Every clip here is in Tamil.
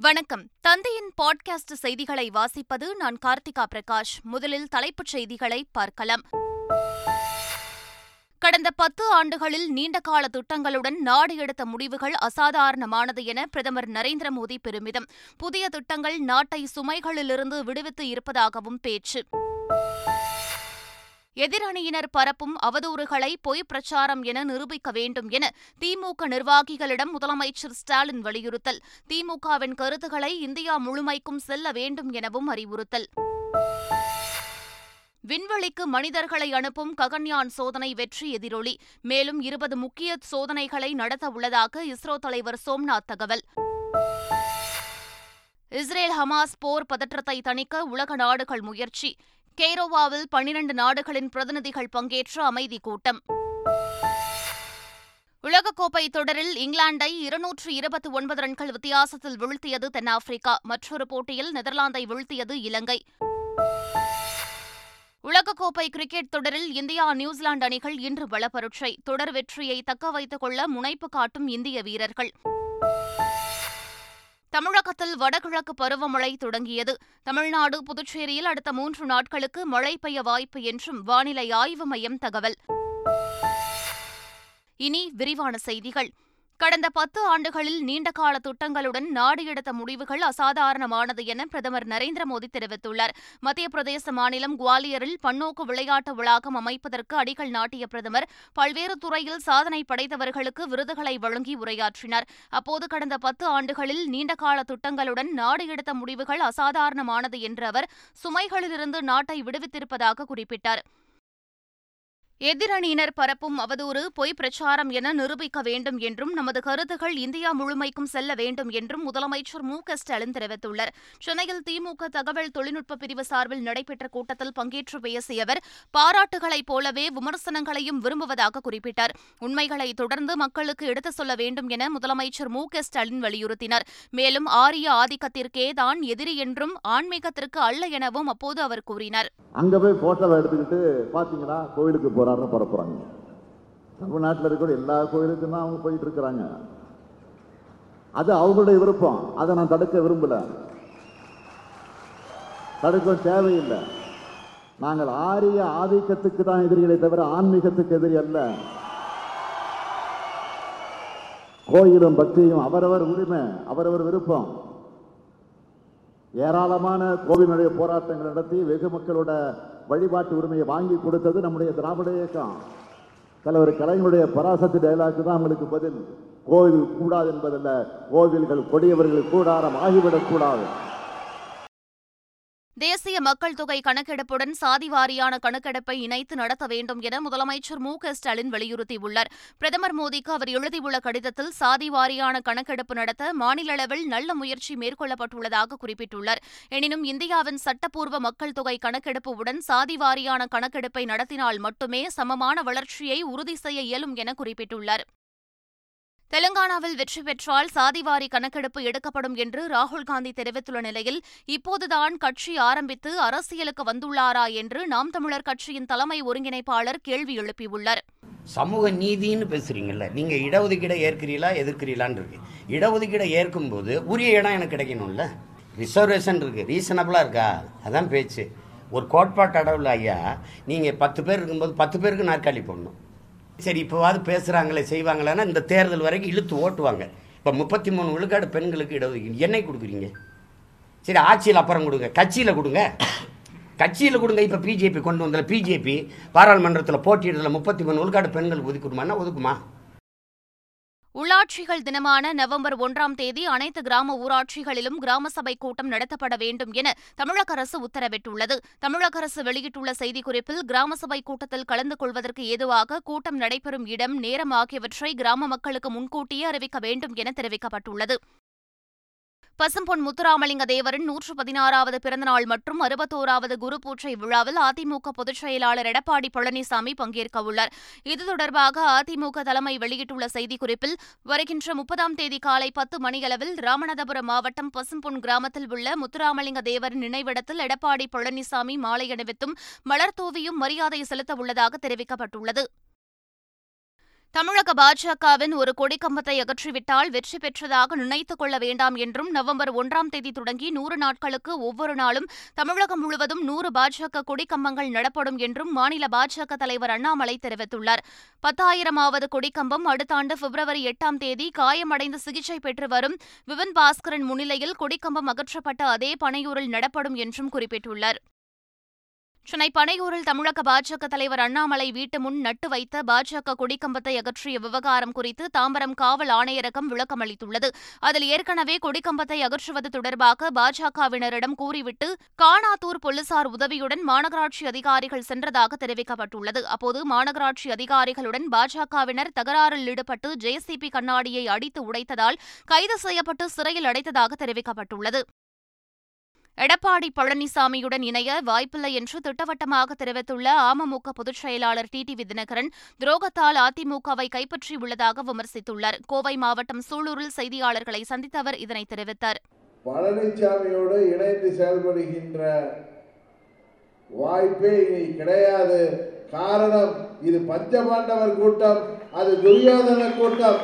வணக்கம். தந்தையின் பாட்காஸ்ட் செய்திகளை வாசிப்பது நான் கார்த்திகா பிரகாஷ். முதலில் தலைப்புச் செய்திகளை பார்க்கலாம். கடந்த பத்து ஆண்டுகளில் நீண்டகால திட்டங்களுடன் நாடு எடுத்த முடிவுகள் அசாதாரணமானது என பிரதமர் நரேந்திர மோடி பெருமிதம். புதிய திட்டங்கள் நாட்டை சுமைகளிலிருந்து விடுவித்து இருப்பதாகவும் பேச்சு. எதிரணியினர் பரப்பும் அவதூறுகளை பொய் பிரச்சாரம் என நிரூபிக்க வேண்டும் என திமுக நிர்வாகிகளிடம் முதலமைச்சர் ஸ்டாலின் வலியுறுத்தல். திமுகவின் கருத்துக்களை இந்தியா முழுமைக்கும் செல்ல வேண்டும் எனவும் அறிவுறுத்தல். விண்வெளிக்கு மனிதர்களை அனுப்பும் ககன்யான் சோதனை வெற்றி எதிரொலி. மேலும் இருபது முக்கிய சோதனைகளை நடத்த உள்ளதாக இஸ்ரோ தலைவர் சோம்நாத் தகவல். இஸ்ரேல் ஹமாஸ் போர் பதற்றத்தை தணிக்க உலக நாடுகள் முயற்சி. கேரோவாவில் பனிரண்டு நாடுகளின் பிரதிநிதிகள் பங்கேற்ற அமைதி கூட்டம். உலகக்கோப்பை தொடரில் இங்கிலாந்தை இருநூற்று இருபத்தி ஒன்பது ரன்கள் வித்தியாசத்தில் வீழ்த்தியது தென்னாப்பிரிக்கா. மற்றொரு போட்டியில் நெதர்லாந்தை வீழ்த்தியது இலங்கை. உலகக்கோப்பை கிரிக்கெட் தொடரில் இந்தியா நியூசிலாந்து அணிகள் இன்று பலப்பரட்சை. தொடர் வெற்றியை தக்க வைத்துக் கொள்ள முனைப்பு காட்டும் இந்திய வீரர்கள். தமிழகத்தில் வடகிழக்கு பருவமழை தொடங்கியது. தமிழ்நாடு புதுச்சேரியில் அடுத்த மூன்று நாட்களுக்கு மழை பெய்ய வாய்ப்பு என்றும் வானிலை ஆய்வு மையம் தகவல். இனி விரிவான செய்திகள். கடந்த பத்து ஆண்டுகளில் நீண்டகால திட்டங்களுடன் நாடு எடுத்த முடிவுகள் அசாதாரணமானது என பிரதமர் நரேந்திர மோடி தெரிவித்துள்ளார். மத்திய பிரதேச மாநிலம் குவாலியரில் பன்னோக்கு விளையாட்டு வளாகம் அமைப்பதற்கு அடிக்கல் நாட்டிய பிரதமர் பல்வேறு துறையில் சாதனை படைத்தவர்களுக்கு விருதுகளை வழங்கி உரையாற்றினார். அப்போது கடந்த பத்து ஆண்டுகளில் நீண்டகால திட்டங்களுடன் நாடு எடுத்த முடிவுகள் அசாதாரணமானது என்ற அவர் சுமைகளிலிருந்து நாட்டை விடுவித்திருப்பதாக குறிப்பிட்டார். எதிரணியினர் பரப்பும் அவதூறு பொய் பிரச்சாரம் என நிரூபிக்க வேண்டும் என்றும் நமது கருத்துகள் இந்தியா முழுமைக்கும் செல்ல வேண்டும் என்றும் முதலமைச்சர் மு க ஸ்டாலின் தெரிவித்துள்ளார். சென்னையில் திமுக தகவல் தொழில்நுட்ப பிரிவு சார்பில் நடைபெற்ற கூட்டத்தில் பங்கேற்று பேசிய அவர் பாராட்டுகளைப் போலவே விமர்சனங்களையும் விரும்புவதாக குறிப்பிட்டார். உண்மைகளை தொடர்ந்து மக்களுக்கு எடுத்துச் சொல்ல வேண்டும் என முதலமைச்சர் மு க ஸ்டாலின் வலியுறுத்தினார். மேலும் ஆரிய ஆதிக்கத்திற்கே தான் எதிரி என்றும் ஆன்மீகத்திற்கு அல்ல எனவும் அப்போது அவர் கூறினார். அங்க போய் போட்டோவை எடுத்துக்கிட்டு போறாருன்னு பரப்புறாங்க. தமிழ்நாட்டில் இருக்கிற எல்லா கோயிலுக்கும் தான் அவங்க போயிட்டு இருக்கிறாங்க. அது அவங்களுடைய விருப்பம். அதை நான் தடுக்க விரும்பல. தடுக்க தேவையில்லை. நாங்கள் ஆரிய ஆதிக்கத்துக்கு தான் எதிரிகளை தவிர ஆன்மீகத்துக்கு எதிரி அல்ல. கோயிலும் பக்தியும் அவரவர் உரிமை அவரவர் விருப்பம். ஏராளமான கோவிலுடைய போராட்டங்கள் நடத்தி வெகு மக்களோட வழிபாட்டு உரிமையை வாங்கி கொடுத்தது நம்முடைய திராவிட இயக்கம். தலைவர் கலைஞருடைய பராசக்தி டைலாக்கு தான் அவங்களுக்கு பதில். கோவில் கூடாது என்பதல்ல. கோவில்கள் கொடியவர்கள் கூடாரம் ஆகிவிடக்கூடாது தேசிய மக்கள் தொகை கணக்கெடுப்புடன் சாதி வாரியான கணக்கெடுப்பை இணைத்து நடத்த வேண்டும் என முதலமைச்சர் மு க ஸ்டாலின் வலியுறுத்தியுள்ளார். பிரதமர் மோடிக்கு அவர் எழுதியுள்ள கடிதத்தில் சாதி வாரியான கணக்கெடுப்பு நடத்த மாநில அளவில் நல்ல முயற்சி மேற்கொள்ளப்பட்டுள்ளதாக குறிப்பிட்டுள்ளார். எனினும் இந்தியாவின் சட்டப்பூர்வ மக்கள் தொகை கணக்கெடுப்புடன் சாதி வாரியான கணக்கெடுப்பை நடத்தினால் மட்டுமே சமமான வளர்ச்சியை உறுதி செய்ய இயலும் என குறிப்பிட்டுள்ளார். தெலுங்கானாவில் வெற்றி பெற்றால் சாதிவாரி கணக்கெடுப்பு எடுக்கப்படும் என்று ராகுல் காந்தி தெரிவித்துள்ள நிலையில் இப்போதுதான் கட்சி ஆரம்பித்து அரசியலுக்கு வந்துள்ளாரா என்று நாம் தமிழர் கட்சியின் தலைமை ஒருங்கிணைப்பாளர் கேள்வி எழுப்பியுள்ளார். சமூக நீதின்னு பேசுறீங்கல்ல நீங்க இடஒதுக்கீடை ஏற்கிறீங்களா எதிர்க்கிறீங்களான்னு இருக்கு. இடஒதுக்கீடை ஏற்கும்போது உரிய இடம் எனக்கு கிடைக்கணும்ல. ரிசர்வேஷன் இருக்கு ரீசனபிளா இருக்கா? அதான் பேச்சு. ஒரு கோட்பாட்டு அளவில் ஐயா நீங்க பத்து பேர் இருக்கும்போது பத்து பேருக்கு நாற்காலி போடணும். சரி இப்போவாது பேசுகிறாங்களே செய்வாங்களேன்னா இந்த தேர்தல் வரைக்கும் இழுத்து ஓட்டுவாங்க. இப்போ முப்பத்தி மூணு விழுக்காடு பெண்களுக்கு இடஒதுக்கீடு என்னை கொடுக்குறீங்க? சரி ஆட்சியில் அப்புறம் கொடுங்க. கட்சியில் கொடுங்க. கட்சியில் கொடுங்க. இப்போ பிஜேபி கொண்டு வந்தல பிஜேபி பாராளுமன்றத்தில் போட்டியிடல முப்பத்தி மூணு விழுக்காடு பெண்களுக்கு ஒதுக்குமானா ஒதுக்குமா? உள்ளாட்சிகள் தினமான நவம்பர் ஒன்றாம் தேதி அனைத்து கிராம ஊராட்சிகளிலும் கிராம சபை கூட்டம் நடத்தப்பட வேண்டும் என தமிழக அரசு உத்தரவிட்டுள்ளது. தமிழக அரசு வெளியிட்டுள்ள செய்திக்குறிப்பில் கிராம சபை கூட்டத்தில் கலந்து கொள்வதற்கு ஏதுவாக கூட்டம் நடைபெறும் இடம் நேரம் ஆகியவற்றை கிராம மக்களுக்கு முன்கூட்டியே அறிவிக்க வேண்டும் என தெரிவிக்கப்பட்டுள்ளது. பசும்பொன் முத்துராமலிங்க தேவரின் நூற்று பதினாறாவது பிறந்தநாள் மற்றும் அறுபத்தோராவது குரு பூஜை விழாவில் அதிமுக பொதுச் செயலாளர் எடப்பாடி பழனிசாமி பங்கேற்க உள்ளார். இது தொடர்பாக அதிமுக தலைமை வெளியிட்டுள்ள செய்திக்குறிப்பில் வருகின்ற முப்பதாம் தேதி காலை பத்து மணியளவில் ராமநாதபுரம் மாவட்டம் பசும்பொன் கிராமத்தில் உள்ள முத்துராமலிங்க தேவரின் நினைவிடத்தில் எடப்பாடி பழனிசாமி மாலை அணிவித்தும் மலர் தூவியும் மரியாதை செலுத்த உள்ளதாக தெரிவிக்கப்பட்டுள்ளது. தமிழக பாஜகவின் ஒரு கொடிக்கம்பத்தை அகற்றிவிட்டால் வெற்றி பெற்றதாக நினைத்துக் கொள்ள வேண்டாம் என்றும் நவம்பர் ஒன்றாம் தேதி தொடங்கி நூறு நாட்களுக்கு ஒவ்வொரு நாளும் தமிழகம் முழுவதும் நூறு பாஜக கொடிக்கம்பங்கள் நடப்படும் என்றும் மாநில பாஜக தலைவர் அண்ணாமலை தெரிவித்துள்ளார். பத்தாயிரமாவது கொடிக்கம்பம் அடுத்த ஆண்டு பிப்ரவரி எட்டாம் தேதி காயமடைந்து சிகிச்சை பெற்று வரும் விபின் பாஸ்கரன் முன்னிலையில் கொடிக்கம்பம் அகற்றப்பட்ட அதே பனையூரில் நடப்படும் என்றும் குறிப்பிட்டுள்ளார். சென்னை பனையூரில் தமிழக பாஜக தலைவர் அண்ணாமலை வீட்டு முன் நட்டு வைத்த பாஜக கொடிக்கம்பத்தை அகற்றிய விவகாரம் குறித்து தாம்பரம் காவல் ஆணையரகம் விளக்கம் அளித்துள்ளது. அதில் ஏற்கனவே கொடிக்கம்பத்தை அகற்றுவது தொடர்பாக பாஜகவினரிடம் கூறிவிட்டு காணாத்தூர் போலீசார் உதவியுடன் மாநகராட்சி அதிகாரிகள் சென்றதாக தெரிவிக்கப்பட்டுள்ளது. அப்போது மாநகராட்சி அதிகாரிகளுடன் பாஜகவினர் தகராறில் ஈடுபட்டு ஜேசிபி கண்ணாடியை அடித்து உடைத்ததால் கைது செய்யப்பட்டு சிறையில் அடைத்ததாக தெரிவிக்கப்பட்டுள்ளது. எடப்பாடி பழனிசாமியுடன் இணைய வாய்ப்பில்லை என்று திட்டவட்டமாக தெரிவித்துள்ள அமமுக பொதுச் செயலாளர் டிடிவி தினகரன் துரோகத்தால் அதிமுகவை கைப்பற்றியுள்ளதாக விமர்சித்துள்ளார். கோவை மாவட்டம் சூலூரில் செய்தியாளர்களை சந்தித்தவர் இதனை தெரிவித்தார். பழனிசாமியோடு இணைந்து செயல்படுகின்ற வாய்ப்பே இனி கிடையாது. காரணம் இது பஞ்சபாண்டவர் கூட்டம் அது துரியோதன கூட்டம்.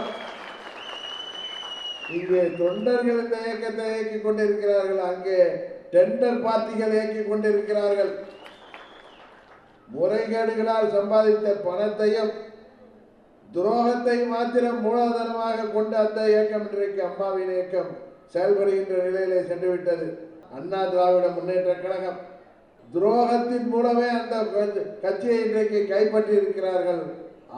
இங்கே தொண்டர்கள் இந்த இயக்கத்தை இயக்கிக் கொண்டிருக்கிறார்கள். அங்கே டெண்டர் பார்ட்டிகள் இயக்கிக் கொண்டிருக்கிறார்கள். முறைகேடுகளால் சம்பாதித்த பணத்தையும் துரோகத்தை மாத்திரம் மூலதனமாக கொண்டு அந்த இயக்கம் இன்றைக்கு அம்மாவின் இயக்கம் செயல்படுகின்ற நிலையிலே சென்றுவிட்டது. அண்ணா திராவிட முன்னேற்ற கழகம் துரோகத்தின் மூலமே அந்த கட்சியை இன்றைக்கு கைப்பற்றி இருக்கிறார்கள்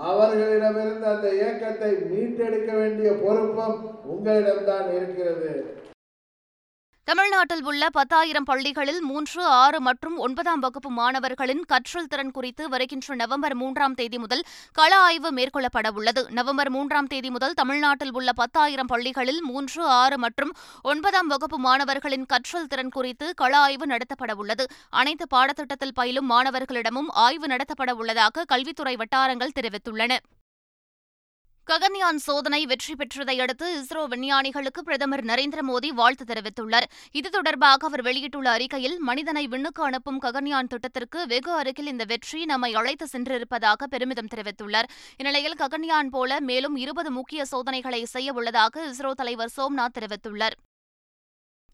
அவர்களிடமிருந்து அந்த இயக்கத்தை மீட்டெடுக்க வேண்டிய பொறுப்பும் உங்களிடம்தான் இருக்கிறது. தமிழ்நாட்டில் உள்ள பத்தாயிரம் பள்ளிகளில் மூன்று ஆறு மற்றும் ஒன்பதாம் வகுப்பு மாணவர்களின் கற்றல் திறன் குறித்து வருகின்ற நவம்பர் மூன்றாம் தேதி முதல் கள ஆய்வு மேற்கொள்ளப்பட உள்ளது. நவம்பர் மூன்றாம் தேதி முதல் தமிழ்நாட்டில் உள்ள பத்தாயிரம் பள்ளிகளில் மூன்று ஆறு மற்றும் ஒன்பதாம் வகுப்பு மாணவர்களின் கற்றல் திறன் குறித்து கள ஆய்வு நடத்தப்பட உள்ளது. அனைத்து பாடத்திட்டத்தில் பயிலும் மாணவர்களிடமும் ஆய்வு நடத்தப்பட உள்ளதாக கல்வித்துறை வட்டாரங்கள் தெரிவித்துள்ளன. ககன்யான் சோதனை வெற்றி பெற்றதை அடுத்து இஸ்ரோ விஞ்ஞானிகளுக்கு பிரதமர் நரேந்திர மோடி வாழ்த்து தெரிவித்துள்ளார். இது தொடர்பாக அவர் வெளியிட்டுள்ள அறிக்கையில் மனிதனை விண்ணுக்கு அனுப்பும் ககன்யான் திட்டத்திற்கு வெகு அருகில் இந்த வெற்றி நம்மை அழைத்து சென்றிருப்பதாக பெருமிதம் தெரிவித்துள்ளார். இந்நிலையில் ககன்யான் போல மேலும் இருபது முக்கிய சோதனைகளை செய்ய உள்ளதாக இஸ்ரோ தலைவர் சோம்நாத் தெரிவித்துள்ளார்.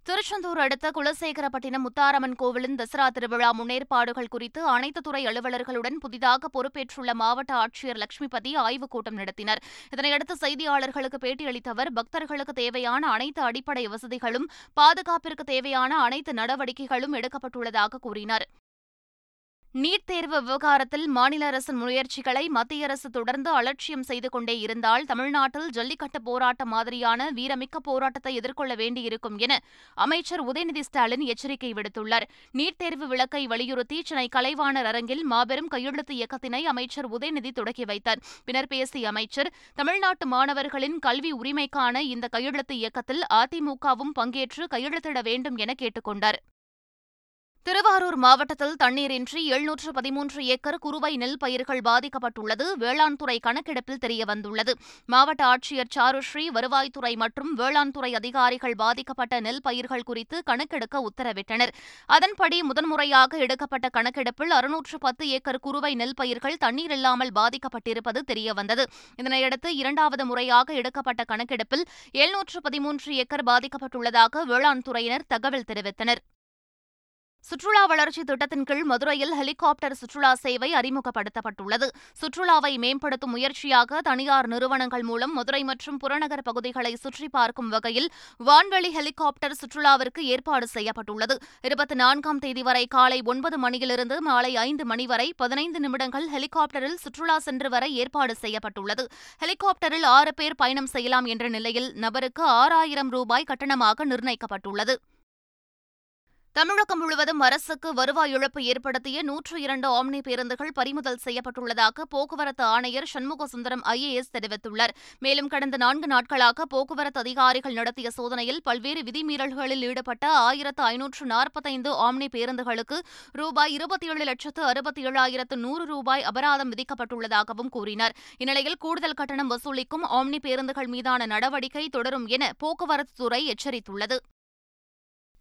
திருச்செந்தூர் அடுத்த குலசேகரப்பட்டினம் முத்தாரம்மன் கோவிலின் தசரா திருவிழா முன்னேற்பாடுகள் குறித்து அனைத்து துறை அலுவலர்களுடன் புதிதாக பொறுப்பேற்றுள்ள மாவட்ட ஆட்சியர் லட்சுமிபதி ஆய்வுக் கூட்டம் நடத்தினர். இதனையடுத்து செய்தியாளர்களுக்கு பேட்டியளித்த அவர் பக்தர்களுக்கு தேவையான அனைத்து அடிப்படை வசதிகளும் பாதுகாப்பிற்கு தேவையான அனைத்து நடவடிக்கைகளும் எடுக்கப்பட்டுள்ளதாக கூறினார். நீட் தேர்வு விவகாரத்தில் மாநில அரசின் முயற்சிகளை மத்திய அரசு தொடர்ந்து அலட்சியம் செய்து கொண்டே இருந்தால் தமிழ்நாட்டில் ஜல்லிக்கட்டு போராட்டம் மாதிரியான வீரமிக்க போராட்டத்தை எதிர்கொள்ள வேண்டியிருக்கும் என அமைச்சர் உதயநிதி ஸ்டாலின் எச்சரிக்கை விடுத்துள்ளார். நீட் தேர்வு விளக்கை வலியுறுத்தி சென்னை கலைவாணர் அரங்கில் மாபெரும் கையெழுத்து இயக்கத்தினை அமைச்சர் உதயநிதி தொடக்கி வைத்தார். பின்னர் பேசிய அமைச்சர் தமிழ்நாட்டு மாணவர்களின் கல்வி உரிமைக்கான இந்த கையெழுத்து இயக்கத்தில் அதிமுகவும் பங்கேற்று கையெழுத்திட வேண்டும் என கேட்டுக்கொண்டார். திருவாரூர் மாவட்டத்தில் தண்ணீரின்றி எழுநூற்று பதிமூன்று ஏக்கர் குறுவை நெல் பயிர்கள் பாதிக்கப்பட்டுள்ளது. வேளாண் துறை கணக்கெடுப்பில் தெரியவந்துள்ளது. மாவட்ட ஆட்சியர் சாருஸ்ரீ வருவாய்த்துறை மற்றும் வேளாண் துறை அதிகாரிகள் பாதிக்கப்பட்ட நெல் பயிர்கள் குறித்து கணக்கெடுக்க உத்தரவிட்டனர். அதன்படி முதன்முறையாக எடுக்கப்பட்ட கணக்கெடுப்பில் அறுநூற்று பத்து ஏக்கர் குறுவை நெல் பயிர்கள் தண்ணீர் இல்லாமல் பாதிக்கப்பட்டிருப்பது தெரியவந்தது. இதனையடுத்து இரண்டாவது முறையாக எடுக்கப்பட்ட கணக்கெடுப்பில் எழுநூற்று பதிமூன்று ஏக்கர் பாதிக்கப்பட்டுள்ளதாக வேளாண் துறையினர் தகவல் தெரிவித்தனர். சுற்றுலா வளர்ச்சி திட்டத்தின் கீழ் மதுரையில் ஹெலிகாப்டர் சுற்றுலா சேவை அறிமுகப்படுத்தப்பட்டுள்ளது. சுற்றுலாவை மேம்படுத்தும் முயற்சியாக தனியார் நிறுவனங்கள் மூலம் மதுரை மற்றும் புறநகர் பகுதிகளை சுற்றி பார்க்கும் வகையில் வான்வெளி ஹெலிகாப்டர் சுற்றுலாவிற்கு ஏற்பாடு செய்யப்பட்டுள்ளது. இருபத்தி நான்காம் தேதி வரை காலை ஒன்பது மணியிலிருந்து மாலை ஐந்து மணி வரை பதினைந்து நிமிடங்கள் ஹெலிகாப்டரில் சுற்றுலா சென்று வர ஏற்பாடு செய்யப்பட்டுள்ளது. ஹெலிகாப்டரில் ஆறு பேர் பயணம் செய்யலாம் என்ற நிலையில் நபருக்கு ஆறாயிரம் ரூபாய் கட்டணமாக நிர்ணயிக்கப்பட்டுள்ளது. தமிழகம் முழுவதும் அரசுக்கு வருவாய் இழப்பு ஏற்படுத்திய நூற்று இரண்டு ஆம்னி பேருந்துகள் பறிமுதல் செய்யப்பட்டுள்ளதாக போக்குவரத்து ஆணையர் சண்முக சுந்தரம் ஐஏஎஸ் தெரிவித்துள்ளார். மேலும் கடந்த நான்கு நாட்களாக போக்குவரத்து அதிகாரிகள் நடத்திய சோதனையில் பல்வேறு விதிமீறல்களில் ஈடுபட்ட ஆயிரத்து ஐநூற்று நாற்பத்தைந்து ஆம்னி பேருந்துகளுக்கு ரூபாய் இருபத்தி ஏழு லட்சத்து அறுபத்தி ஏழாயிரத்து நூறு ரூபாய் அபராதம் விதிக்கப்பட்டுள்ளதாகவும் கூறினார். இந்நிலையில் கூடுதல் கட்டணம் வசூலிக்கும் ஆம்னி பேருந்துகள் மீதான நடவடிக்கை தொடரும் என போக்குவரத்து துறை எச்சரித்துள்ளது.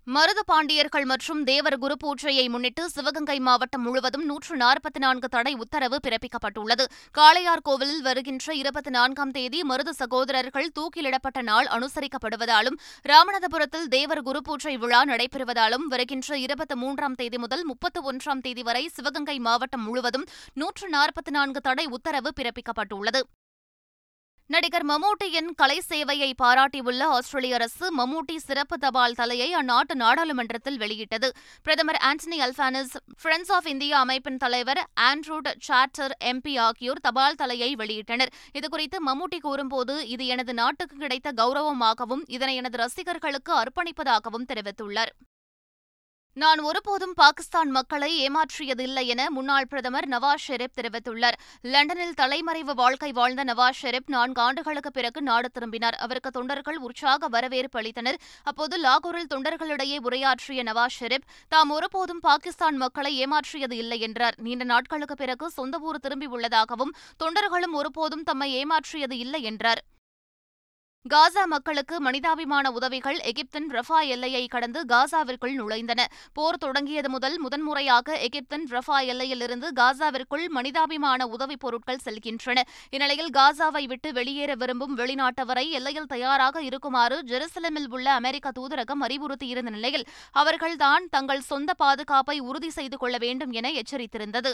மருத பாண்டியர்கள் மற்றும் தேவர் குரு பூஜையை முன்னிட்டு சிவகங்கை மாவட்டம் முழுவதும் நூற்று நாற்பத்தி நான்கு தடை உத்தரவு பிறப்பிக்கப்பட்டுள்ளது. காளையார் கோவிலில் வருகின்ற இருபத்தி நான்காம் தேதி மருத சகோதரர்கள் தூக்கிலிடப்பட்ட நாள் அனுசரிக்கப்படுவதாலும் ராமநாதபுரத்தில் தேவர் குரு பூஜை விழா நடைபெறுவதாலும் வருகின்ற இருபத்தி மூன்றாம் தேதி முதல் முப்பத்தி ஒன்றாம் தேதி வரை சிவகங்கை மாவட்டம் முழுவதும் நூற்று நாற்பத்தி நான்கு தடை உத்தரவு பிறப்பிக்கப்பட்டுள்ளது. நடிகர் மம்மூட்டியின் கலை சேவையை பாராட்டியுள்ள ஆஸ்திரேலிய அரசு மம்மூட்டி சிறப்பு தபால் தலையை அந்நாட்டு நாடாளுமன்றத்தில் வெளியிட்டது. பிரதமர் Anthony Albanese friends of India அமைப்பின் தலைவர் ஆண்ட்ரூட் சார்ட்டர் எம்பி ஆகியோர் தபால் தலையை வெளியிட்டனர். இதுகுறித்து மம்மூட்டி கூறும்போது இது எனது நாட்டுக்கு கிடைத்த கௌரவமாகவும் இதனை எனது ரசிகர்களுக்கு அர்ப்பணிப்பதாகவும் தெரிவித்துள்ளார். நான் ஒருபோதும் பாகிஸ்தான் மக்களை ஏமாற்றியதில்லை என முன்னாள் பிரதமர் நவாஸ் ஷெரீப் தெரிவித்துள்ளார். லண்டனில் தலைமறைவு வாழ்க்கை வாழ்ந்த நவாஸ் ஷெரீப் நான்கு ஆண்டுகளுக்கு பிறகு நாடு திரும்பினார். அவருக்கு தொண்டர்கள் உற்சாக வரவேற்பு அளித்தனர். அப்போது லாகூரில் தொண்டர்களிடையே உரையாற்றிய நவாஸ் ஷெரீப் தாம் ஒருபோதும் பாகிஸ்தான் மக்களை ஏமாற்றியது இல்லை என்றார். நீண்ட நாட்களுக்கு பிறகு சொந்த ஊர் திரும்பியுள்ளதாகவும் தொண்டர்களும் ஒருபோதும் தம்மை ஏமாற்றியது இல்லை என்றார். காசா மக்களுக்கு மனிதாபிமான உதவிகள் எகிப்தின் ரஃபா எல்லையை கடந்து காசாவிற்குள் நுழைந்தன. போர் தொடங்கியது முதல் முதன்முறையாக எகிப்தின் ரஃபா எல்லையிலிருந்து காசாவிற்குள் மனிதாபிமான உதவிப் பொருட்கள் செல்கின்றன. இந்நிலையில் காசாவை விட்டு வெளியேற விரும்பும் வெளிநாட்டவரை எல்லையில் தயாராக இருக்குமாறு ஜெருசலமில் உள்ள அமெரிக்க தூதரகம் அறிவுறுத்தியிருந்த நிலையில் அவர்கள்தான் தங்கள் சொந்த பாதுகாப்பை உறுதி செய்து கொள்ள வேண்டும் என எச்சரித்திருந்தது.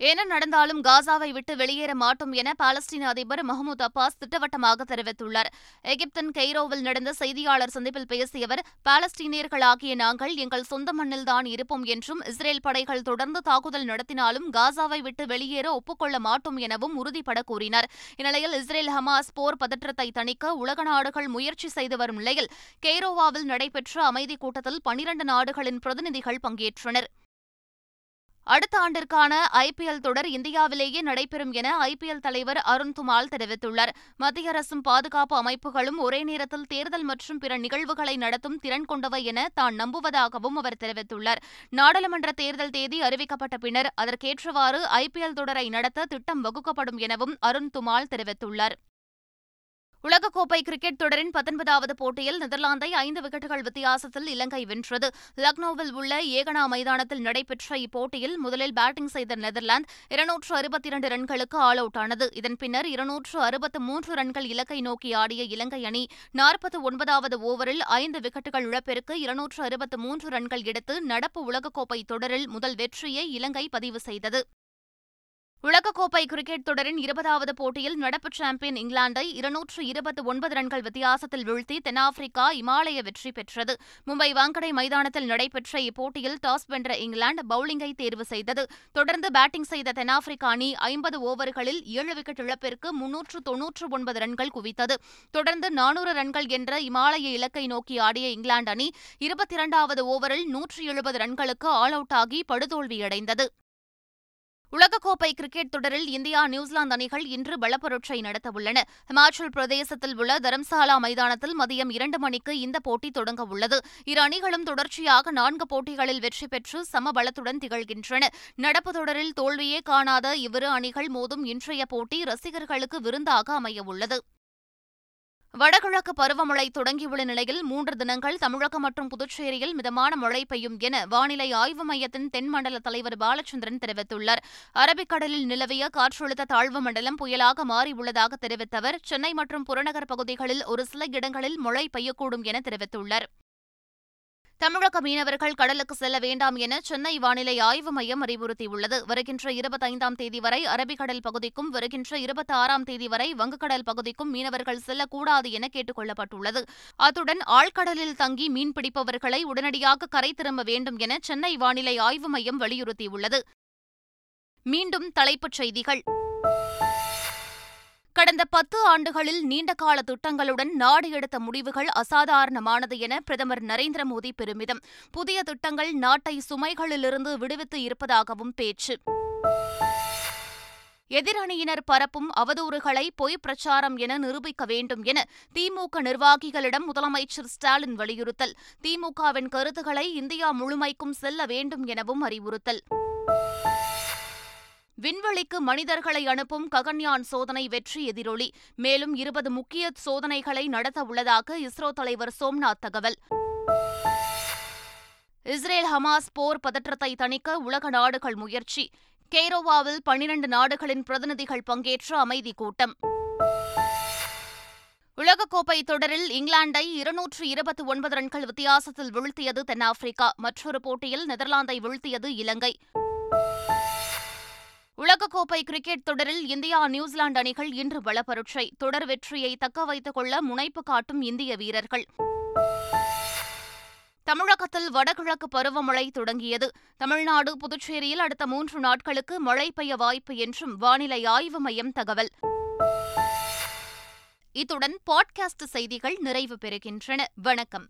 என்ன நடந்தாலும் காசாவை விட்டு வெளியேற மாட்டோம் என பாலஸ்தீன அதிபர் மஹமூத் அப்பாஸ் திட்டவட்டமாக தெரிவித்துள்ளார். எகிப்தின் கெய்ரோவில் நடந்த செய்தியாளர் சந்திப்பில் பேசிய அவர் பாலஸ்தீனியர்களாகிய நாங்கள் எங்கள் சொந்த மண்ணில்தான் இருப்போம் என்றும் இஸ்ரேல் படைகள் தொடர்ந்து தாக்குதல் நடத்தினாலும் காசாவை விட்டு வெளியேற ஒப்புக்கொள்ள மாட்டோம் எனவும் உறுதிபட கூறினார். இந்நிலையில் இஸ்ரேல் ஹமாஸ் போர் பதற்றத்தை தணிக்க உலக நாடுகள் முயற்சி செய்து வரும் நிலையில் கெய்ரோவாவில் நடைபெற்ற அமைதிக் கூட்டத்தில் பனிரண்டு நாடுகளின் பிரதிநிதிகள் பங்கேற்றனர். அடுத்த ஆண்டிற்கான ஐபிஎல் தொடர் இந்தியாவிலேயே நடைபெறும் என ஐபிஎல் தலைவர் அருண் துமால் தெரிவித்துள்ளார். மத்திய அரசும் பாதுகாப்பு அமைப்புகளும் ஒரே நேரத்தில் தேர்தல் மற்றும் பிற நிகழ்வுகளை நடத்தும் திறன் கொண்டவை என தான் நம்புவதாகவும் அவர் தெரிவித்துள்ளார். நாடாளுமன்ற தேர்தல் தேதி அறிவிக்கப்பட்ட பின்னர் அதற்கேற்றவாறு ஐபிஎல் தொடரை நடத்த திட்டம் வகுக்கப்படும் எனவும் அருண் துமால் தெரிவித்துள்ளார். உலகக்கோப்பை கிரிக்கெட் தொடரின் பத்தொன்பதாவது போட்டியில் நெதர்லாந்தை ஐந்து விக்கெட்டுகள் வித்தியாசத்தில் இலங்கை வென்றது. லக்னோவில் உள்ள ஏகனா மைதானத்தில் நடைபெற்ற இப்போட்டியில் முதலில் பேட்டிங் செய்த நெதர்லாந்து இருநூற்று அறுபத்தி இரண்டு ரன்களுக்கு ஆல் அவுட் ஆனது. இதன் பின்னர் இருநூற்று அறுபத்து மூன்று ரன்கள் இலக்கை நோக்கி ஆடிய இலங்கை அணி நாற்பத்தி ஒன்பதாவது ஓவரில் ஐந்து விக்கெட்டுகள் இழப்பிற்கு இருநூற்று அறுபத்து மூன்று ரன்கள் எடுத்து நடப்பு உலகக்கோப்பை தொடரில் முதல் வெற்றியை இலங்கை பதிவு செய்தது. உலகக்கோப்பை கிரிக்கெட் தொடரின் இருபதாவது போட்டியில் நடப்பு சாம்பியன் இங்கிலாந்தை இருநூற்று இருபத்தி ஒன்பது ரன்கள் வித்தியாசத்தில் வீழ்த்தி தென்னாப்பிரிக்கா இமாலய வெற்றி பெற்றது. மும்பை வாங்கடை மைதானத்தில் நடைபெற்ற இப்போட்டியில் டாஸ் வென்ற இங்கிலாந்து பவுலிங்கை தேர்வு செய்தது. தொடர்ந்து பேட்டிங் செய்த தென்னாப்பிரிக்கா அணி ஐம்பது ஓவர்களில் ஏழு விக்கெட் இழப்பிற்கு முன்னூற்று தொன்னூற்று ஒன்பது ரன்கள் குவித்தது. தொடர்ந்து நானூறு ரன்கள் என்ற இமாலய இலக்கை நோக்கி ஆடிய இங்கிலாந்து அணி இருபத்தி இரண்டாவது ஓவரில் நூற்று எழுபது ரன்களுக்கு ஆல் அவுட் ஆகி படுதோல்வியடைந்தது. உலகக்கோப்பை கிரிக்கெட் தொடரில் இந்தியா நியூசிலாந்து அணிகள் இன்று பலப்பரட்சை நடத்தவுள்ளன. ஹிமாச்சல் பிரதேசத்தில் உள்ள தரம்சாலா மைதானத்தில் மதியம் இரண்டு மணிக்கு இந்த போட்டி தொடங்க உள்ளது. இரு அணிகளும் தொடர்ச்சியாக நான்கு போட்டிகளில் வெற்றி பெற்று சம பலத்துடன் திகழ்கின்றன. நடப்பு தொடரில் தோல்வியே காணாத இவ்விரு அணிகள் மோதும் இன்றைய போட்டி ரசிகர்களுக்கு விருந்தாக அமையவுள்ளது. வடகிழக்கு பருவமழை தொடங்கியுள்ள நிலையில் மூன்று தினங்கள் தமிழகம் மற்றும் புதுச்சேரியில் மிதமான மழை பெய்யும் என வானிலை ஆய்வு மையத்தின் தென்மண்டல தலைவர் பாலச்சந்திரன் தெரிவித்துள்ளார். அரபிக்கடலில் நிலவிய காற்றழுத்த தாழ்வு மண்டலம் புயலாக மாறியுள்ளதாக தெரிவித்த அவர் சென்னை மற்றும் புறநகர் பகுதிகளில் ஒரு சில இடங்களில் மழை பெய்யக்கூடும் என தெரிவித்துள்ளார். தமிழக மீனவர்கள் கடலுக்கு செல்ல வேண்டாம் என சென்னை வானிலை ஆய்வு மையம் அறிவுறுத்தியுள்ளது. வருகின்ற இருபத்தைந்தாம் தேதி வரை அரபிக்கடல் பகுதிக்கும் வருகின்ற இருபத்தி ஆறாம் தேதி வரை வங்கக்கடல் பகுதிக்கும் மீனவர்கள் செல்லக்கூடாது என கேட்டுக் கொள்ளப்பட்டுள்ளது. அத்துடன் ஆழ்கடலில் தங்கி மீன்பிடிப்பவர்களை உடனடியாக கரை திரும்ப வேண்டும் என சென்னை வானிலை ஆய்வு மையம் வலியுறுத்தியுள்ளது. மீண்டும் தலைப்புச் செய்திகள். கடந்த பத்து ஆண்டுகளில் நீண்டகால திட்டங்களுடன் நாடு எடுத்த முடிவுகள் அசாதாரணமானது என பிரதமர் நரேந்திர மோடி பெருமிதம். புதிய திட்டங்கள் நாட்டை சுமைகளிலிருந்து விடுவித்து இருப்பதாகவும் பேச்சு. எதிரணியினர் பரப்பும் அவதூறுகளை பொய் பிரச்சாரம் என நிரூபிக்க வேண்டும் என திமுக நிர்வாகிகளிடம் முதலமைச்சர் ஸ்டாலின் வலியுறுத்தல். திமுகவின் கருத்துக்களை இந்தியா முழுமைக்கும் செல்ல வேண்டும் எனவும் அறிவுறுத்தல். விண்வெளிக்கு மனிதர்களை அனுப்பும் ககன்யான் சோதனை வெற்றி எதிரொலி. மேலும் இருபது முக்கிய சோதனைகளை நடத்த உள்ளதாக இஸ்ரோ தலைவர் சோம்நாத் தகவல். இஸ்ரேல் ஹமாஸ் போர் பதற்றத்தை தணிக்க உலக நாடுகள் முயற்சி. கெய்ரோவாவில் பனிரண்டு நாடுகளின் பிரதிநிதிகள் பங்கேற்ற அமைதி கூட்டம். உலகக்கோப்பை தொடரில் இங்கிலாந்தை இருநூற்று இருபத்தி ஒன்பது ரன்கள் வித்தியாசத்தில் வீழ்த்தியது தென்னாப்பிரிக்கா. மற்றொரு போட்டியில் நெதர்லாந்தை வீழ்த்தியது இலங்கை. உலகக்கோப்பை கிரிக்கெட் தொடரில் இந்தியா நியூசிலாந்து அணிகள் இன்று பலப்பரட்சை. தொடர் வெற்றியை தக்க வைத்துக் கொள்ள முனைப்பு காட்டும் இந்திய வீரர்கள். தமிழகத்தில் வடகிழக்கு பருவமழை தொடங்கியது. தமிழ்நாடு புதுச்சேரியில் அடுத்த மூன்று நாட்களுக்கு மழை பெய்ய வாய்ப்பு என்றும் வானிலை ஆய்வு மையம் தகவல். இத்துடன் பாட்காஸ்ட் செய்திகள் நிறைவு பெறுகின்றன. வணக்கம்.